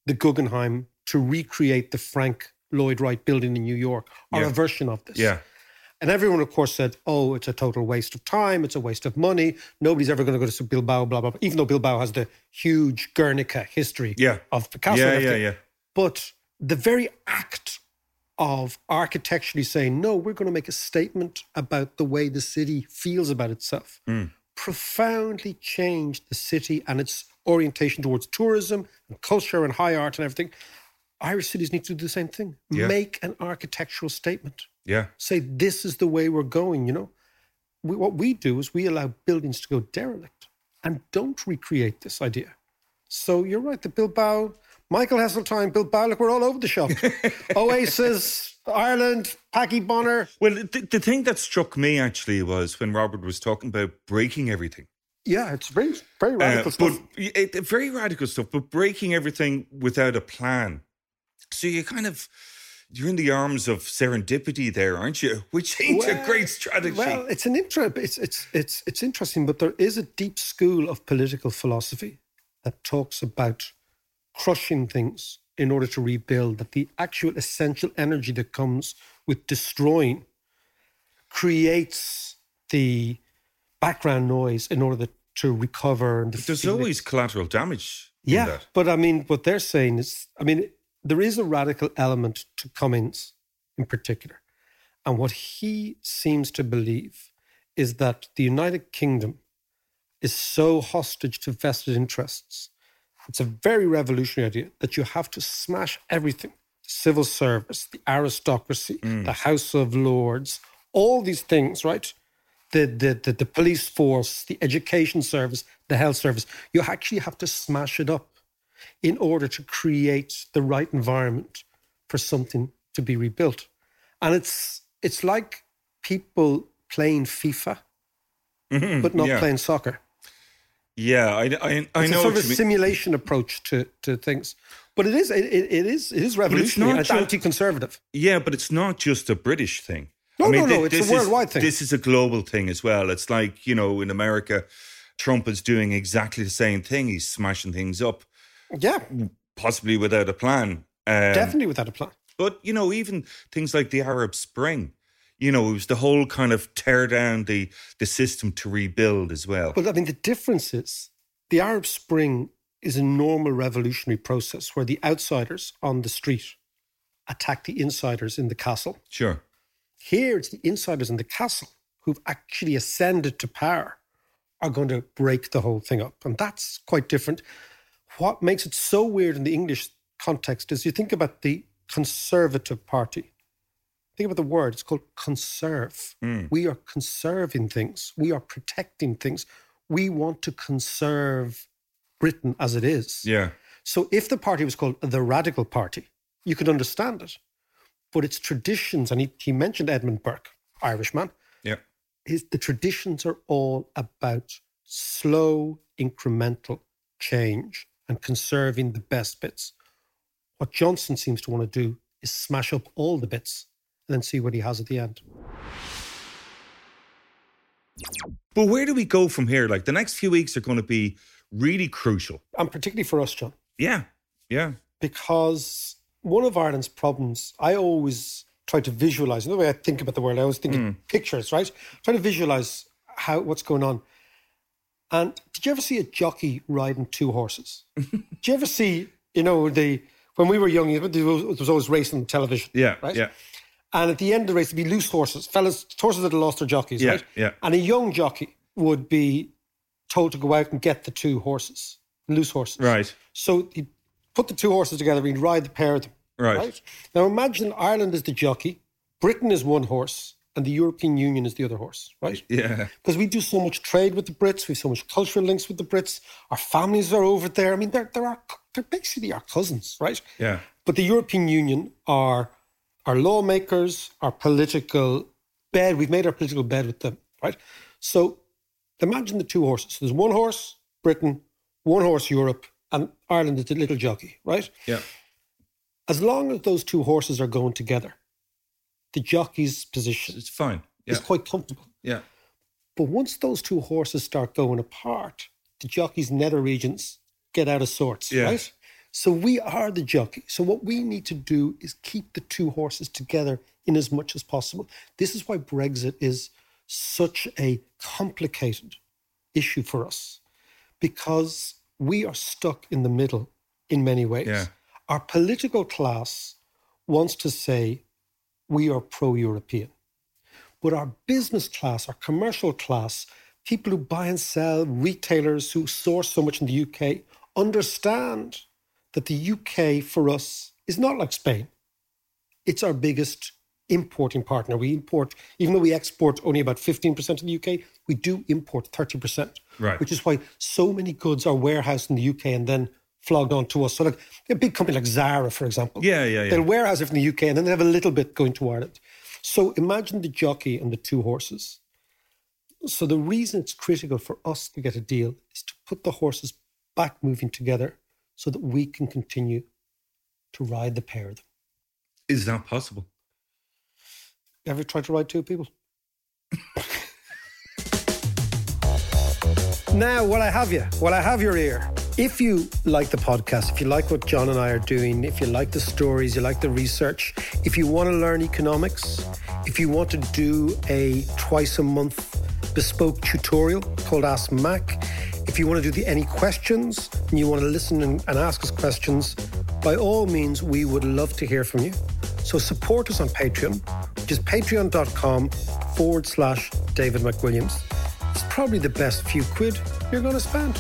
the Guggenheim to recreate the Frank Lloyd Wright building in New York, or Yeah. a version of this. Yeah. And everyone, of course, said, oh, it's a total waste of time. It's a waste of money. Nobody's ever going to go to Bilbao, blah, blah, blah. Even though Bilbao has the huge Guernica history Yeah. of Picasso. Yeah, yeah, yeah. But the very act of architecturally saying, no, we're going to make a statement about the way the city feels about itself, Mm. profoundly changed the city and its orientation towards tourism and culture and high art and everything. Irish cities need to do the same thing. Yeah. Make an architectural statement. Yeah. Say, this is the way we're going, you know? We, what we do is we allow buildings to go derelict and don't recreate this idea. So you're right, the Bilbao, Michael Heseltine, Bilbao, look, we're all over the shop. <laughs> Oasis, Ireland, Packie Bonner. Well, the, the thing that struck me actually was when Robert was talking about breaking everything. Yeah, it's very, very Uh, radical stuff. But it- very radical stuff, but breaking everything without a plan. So you kind of you're in the arms of serendipity there, aren't you? <laughs> Which ain't a great strategy. Well, it's an intro. It's it's it's it's interesting, but there is a deep school of political philosophy that talks about crushing things in order to rebuild. That the actual essential energy that comes with destroying creates the background noise in order to recover. And There's it. always collateral damage. Yeah, that. but I mean, what they're saying is, I mean, there is a radical element to Cummings in particular. And what he seems to believe is that the United Kingdom is so hostage to vested interests. It's a very revolutionary idea that you have to smash everything civil service, the aristocracy, mm. the House of Lords, all these things, right? The, the, the, the police force, the education service, the health service. You actually have to smash it up in order to create the right environment for something to be rebuilt. And it's it's like people playing FIFA, mm-hmm. but not yeah. playing soccer. Yeah, I, I, I It's know. a sort of mean. simulation approach to, to things. But it is it, it is it is revolutionary. and It's, ju- anti-conservative. Yeah, but it's not just a British thing. No, no, no, thi- it's a this is- worldwide thing. This is a global thing as well. It's like, you know, in America, Trump is doing exactly the same thing. He's smashing things up, Yeah, possibly without a plan. Um, definitely without a plan. But, you know, even things like the Arab Spring, you know, it was the whole kind of tear down the, the system to rebuild as well. But I mean, the difference is the Arab Spring is a normal revolutionary process where the outsiders on the street attack the insiders in the castle. Sure. Here, it's the insiders in the castle who've actually ascended to power are going to break the whole thing up. And that's quite different. What makes it so weird in the English context is you think about the Conservative Party. Think about the word, it's called conserve. Mm. We are conserving things, we are protecting things. We want to conserve Britain as it is. Yeah. So if the party was called the Radical Party, you could understand it. But its traditions, and he, he mentioned Edmund Burke, Irishman, Yeah. his, the traditions are all about slow, incremental change and conserving the best bits. What Johnson seems to want to do is smash up all the bits and then see what he has at the end. But where do we go from here? Like the next few weeks are going to be really crucial. And particularly for us, John, Yeah. Yeah. because one of Ireland's problems, I always try to visualize, in the way I think about the world, I always think in mm. pictures, right? Try to visualize how what's going on. And did you ever see a jockey riding two horses? did you ever see, you know, the when we were young, there was, was always racing on television. Yeah. Right? Yeah. And at the end of the race, there'd be loose horses, fellas, horses that had lost their jockeys, Yeah, right? yeah. And a young jockey would be told to go out and get the two horses, loose horses. Right. So he'd put the two horses together, he'd ride the pair of them. Right. Now imagine Ireland is the jockey, Britain is one horse, and the European Union is the other horse, right? <laughs> Yeah. Because we do so much trade with the Brits, we have so much cultural links with the Brits. Our families are over there. I mean, they're they're our, they're basically our cousins, right? Yeah. But the European Union are our lawmakers, our political bed. We've made our political bed with them, right? So imagine the two horses. There's one horse, Britain, one horse, Europe, and Ireland is the little jockey, right? Yeah. As long as those two horses are going together, the jockey's position It's fine. Yeah. is quite comfortable. Yeah. But once those two horses start going apart, the jockey's nether regions get out of sorts, Yeah. right? So we are the jockey. So what we need to do is keep the two horses together in as much as possible. This is why Brexit is such a complicated issue for us because we are stuck in the middle in many ways. Yeah. Our political class wants to say we are pro European. But our business class, our commercial class, people who buy and sell, retailers who source so much in the UK, understand that the UK for us is not like Spain. It's our biggest importing partner. We import, even though we export only about 15% to the UK, we do import 30%. Right. Which is why so many goods are warehoused in the UK and then flogged on to us. So like a big company like Zara, for example. Yeah, yeah, yeah. They'll warehouse it from the UK and then they have a little bit going to Ireland. So imagine the jockey and the two horses. So the reason it's critical for us to get a deal is to put the horses back moving together so that we can continue to ride the pair of them. Is that possible? Ever tried to ride two people? <laughs> now, while I have you, while I have your ear, if you like the podcast, if you like what John and I are doing, if you like the stories, you like the research, if you want to learn economics, if you want to do a twice a month bespoke tutorial called Ask Mac, if you want to do the any questions and you want to listen and, and ask us questions, by all means, we would love to hear from you. So support us on Patreon, which is patreon.com forward slash David McWilliams. It's probably the best few quid you're going to spend.